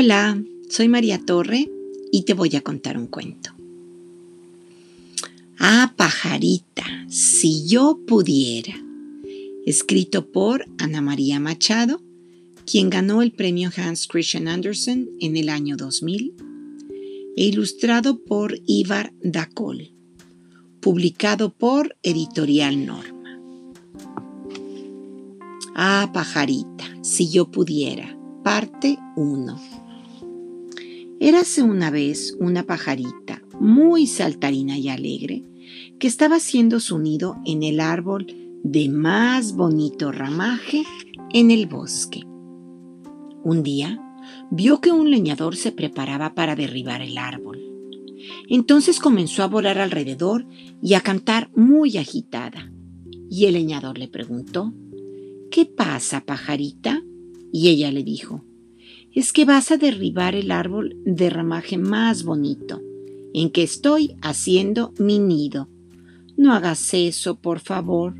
Hola, soy María Torre y te voy a contar un cuento. Ah, pajarita, si yo pudiera. Escrito por Ana María Machado, quien ganó el premio Hans Christian Andersen en el año 2000, e ilustrado por Ivar Dacol, publicado por Editorial Norma. Ah, pajarita, si yo pudiera. Parte 1. Érase una vez una pajarita muy saltarina y alegre que estaba haciendo su nido en el árbol de más bonito ramaje en el bosque. Un día vio que un leñador se preparaba para derribar el árbol. Entonces comenzó a volar alrededor y a cantar muy agitada. Y el leñador le preguntó, ¿Qué pasa, pajarita? Y ella le dijo, es que vas a derribar el árbol de ramaje más bonito, en que estoy haciendo mi nido. No hagas eso, por favor.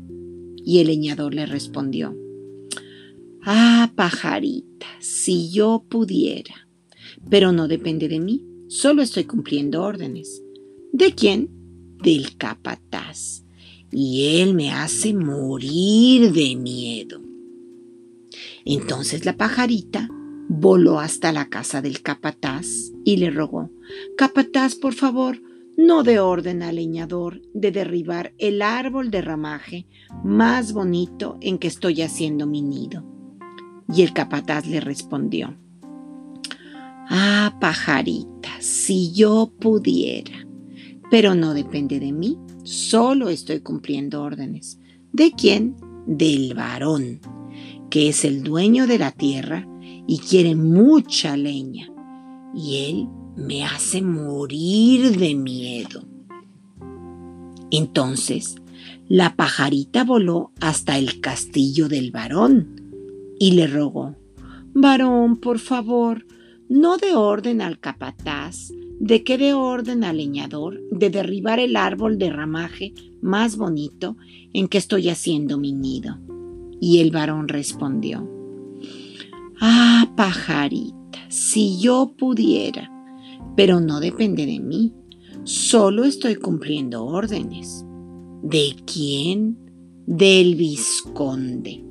Y el leñador le respondió, Ah, pajarita, si yo pudiera. Pero no depende de mí, solo estoy cumpliendo órdenes. ¿De quién? Del capataz. Y él me hace morir de miedo. Entonces la pajarita voló hasta la casa del capataz y le rogó, Capataz, por favor, no dé orden al leñador de derribar el árbol de ramaje más bonito en que estoy haciendo mi nido. Y el capataz le respondió, Ah, pajarita, si yo pudiera, pero no depende de mí, solo estoy cumpliendo órdenes. ¿De quién? Del varón que es el dueño de la tierra y quiere mucha leña, y él me hace morir de miedo. Entonces la pajarita voló hasta el castillo del varón y le rogó, Varón, por favor, no dé orden al capataz, de que dé orden al leñador de derribar el árbol de ramaje más bonito en que estoy haciendo mi nido. Y el varón respondió, Ah, pajarita, si yo pudiera, pero no depende de mí, solo estoy cumpliendo órdenes. ¿De quién? Del visconde,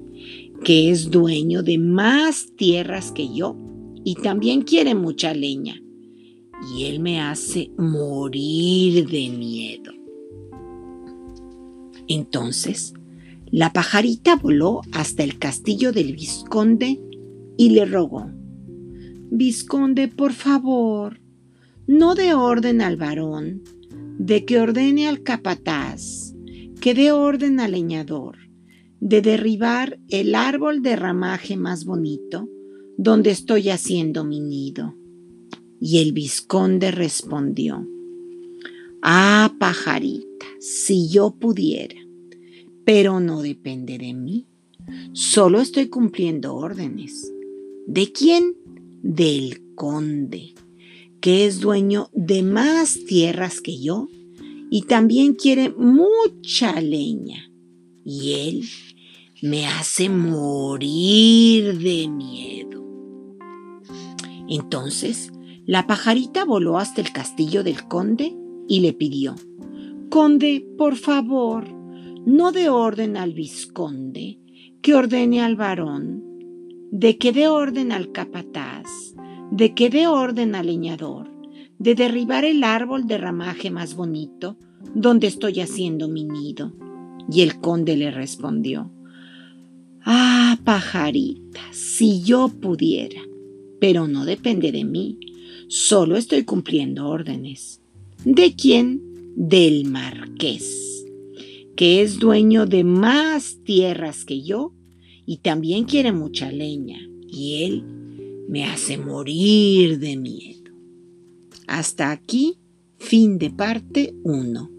que es dueño de más tierras que yo y también quiere mucha leña. Y él me hace morir de miedo. Entonces la pajarita voló hasta el castillo del vizconde y le rogó, Vizconde, por favor, no dé orden al varón, de que ordene al capataz, que dé orden al leñador, de derribar el árbol de ramaje más bonito, donde estoy haciendo mi nido. Y el vizconde respondió, Ah, pajarita, si yo pudiera pero no depende de mí. Solo estoy cumpliendo órdenes. ¿De quién? Del conde, que es dueño de más tierras que yo y también quiere mucha leña. Y él me hace morir de miedo. Entonces, la pajarita voló hasta el castillo del conde y le pidió, Conde, por favor, no de orden al vizconde, que ordene al varón, de que dé orden al capataz, de que dé orden al leñador, de derribar el árbol de ramaje más bonito donde estoy haciendo mi nido. Y el conde le respondió, Ah, pajarita, si yo pudiera, pero no depende de mí, solo estoy cumpliendo órdenes. ¿De quién? Del marqués que es dueño de más tierras que yo y también quiere mucha leña, y él me hace morir de miedo. Hasta aquí, fin de parte 1.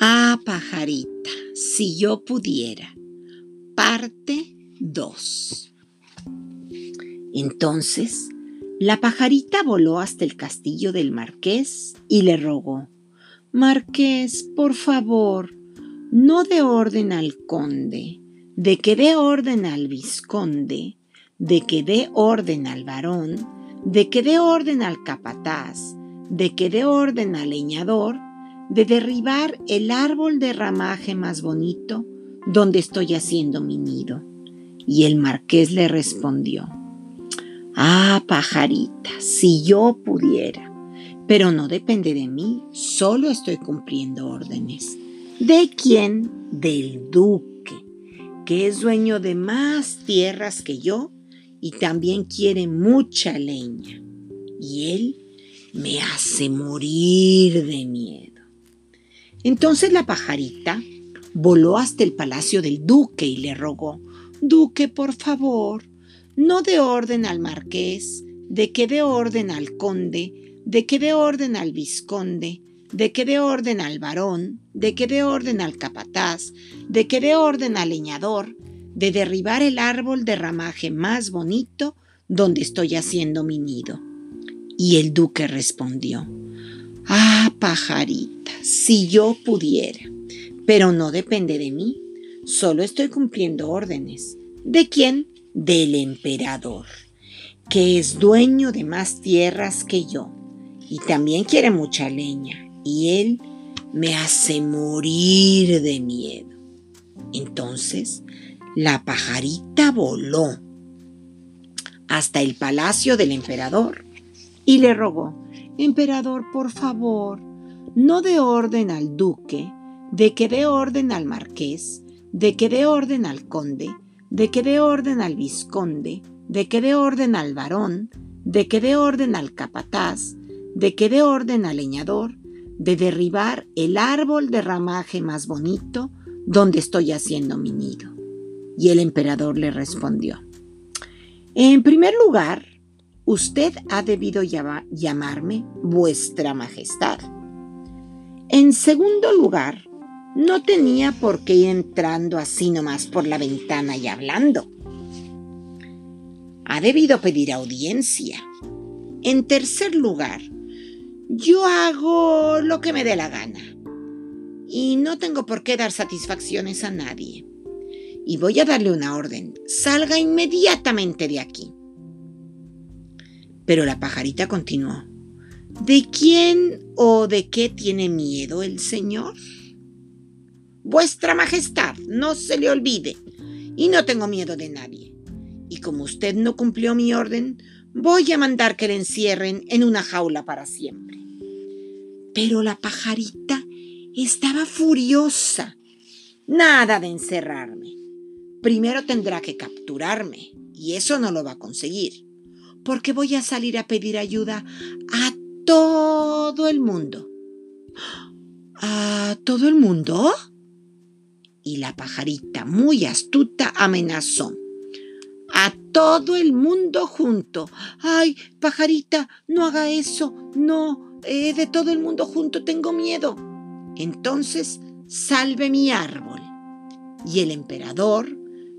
Ah, pajarita si yo pudiera. Parte 2. Entonces, La pajarita voló hasta el castillo del marqués y le rogó, Marqués, por favor, no dé orden al conde, de que dé orden al vizconde, de que dé orden al varón, de que dé orden al capataz, de que dé orden al leñador, de derribar el árbol de ramaje más bonito donde estoy haciendo mi nido. Y el marqués le respondió, Ah, pajarita, si yo pudiera, pero no depende de mí, solo estoy cumpliendo órdenes. ¿De quién? Del duque, que es dueño de más tierras que yo y también quiere mucha leña. Y él me hace morir de miedo. Entonces la pajarita voló hasta el palacio del duque y le rogó, Duque, por favor, no dé orden al marqués, de que dé orden al conde, de que dé orden al vizconde, de que dé orden al varón, de que dé orden al capataz, de que dé orden al leñador, de derribar el árbol de ramaje más bonito donde estoy haciendo mi nido. Y el duque respondió, Ah, pajarita, si yo pudiera, pero no depende de mí, solo estoy cumpliendo órdenes. ¿De quién? Del emperador, que es dueño de más tierras que yo, y también quiere mucha leña, y él me hace morir de miedo. Entonces la pajarita voló hasta el palacio del emperador y le rogó, Emperador, por favor, no dé orden al duque, de que dé orden al marqués, de que dé orden al conde, de que dé orden al vizconde, de que dé orden al varón, de que dé orden al capataz, de que dé orden al leñador, de derribar el árbol de ramaje más bonito donde estoy haciendo mi nido. Y el emperador le respondió, En primer lugar, usted ha debido llamarme vuestra majestad. En segundo lugar, no tenía por qué ir entrando así nomás por la ventana y hablando. Ha debido pedir audiencia. En tercer lugar, yo hago lo que me dé la gana y no tengo por qué dar satisfacciones a nadie. Y voy a darle una orden. Salga inmediatamente de aquí. Pero la pajarita continuó. ¿De quién o de qué tiene miedo el Señor? Vuestra Majestad, no se le olvide. Y no tengo miedo de nadie. Y como usted no cumplió mi orden, voy a mandar que le encierren en una jaula para siempre. Pero la pajarita estaba furiosa. Nada de encerrarme. Primero tendrá que capturarme, y eso no lo va a conseguir porque voy a salir a pedir ayuda a todo el mundo. ¿A todo el mundo? Y la pajarita, muy astuta, amenazó. A todo el mundo junto. Ay, pajarita, no haga eso. No, eh, de todo el mundo junto tengo miedo. Entonces, salve mi árbol. Y el emperador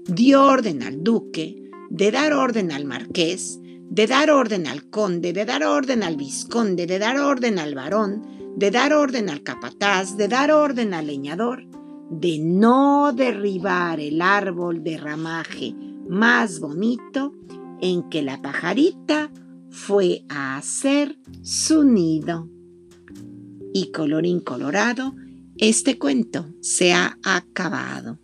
dio orden al duque de dar orden al marqués de dar orden al conde, de dar orden al vizconde, de dar orden al varón, de dar orden al capataz, de dar orden al leñador, de no derribar el árbol de ramaje más bonito en que la pajarita fue a hacer su nido. Y colorín colorado, este cuento se ha acabado.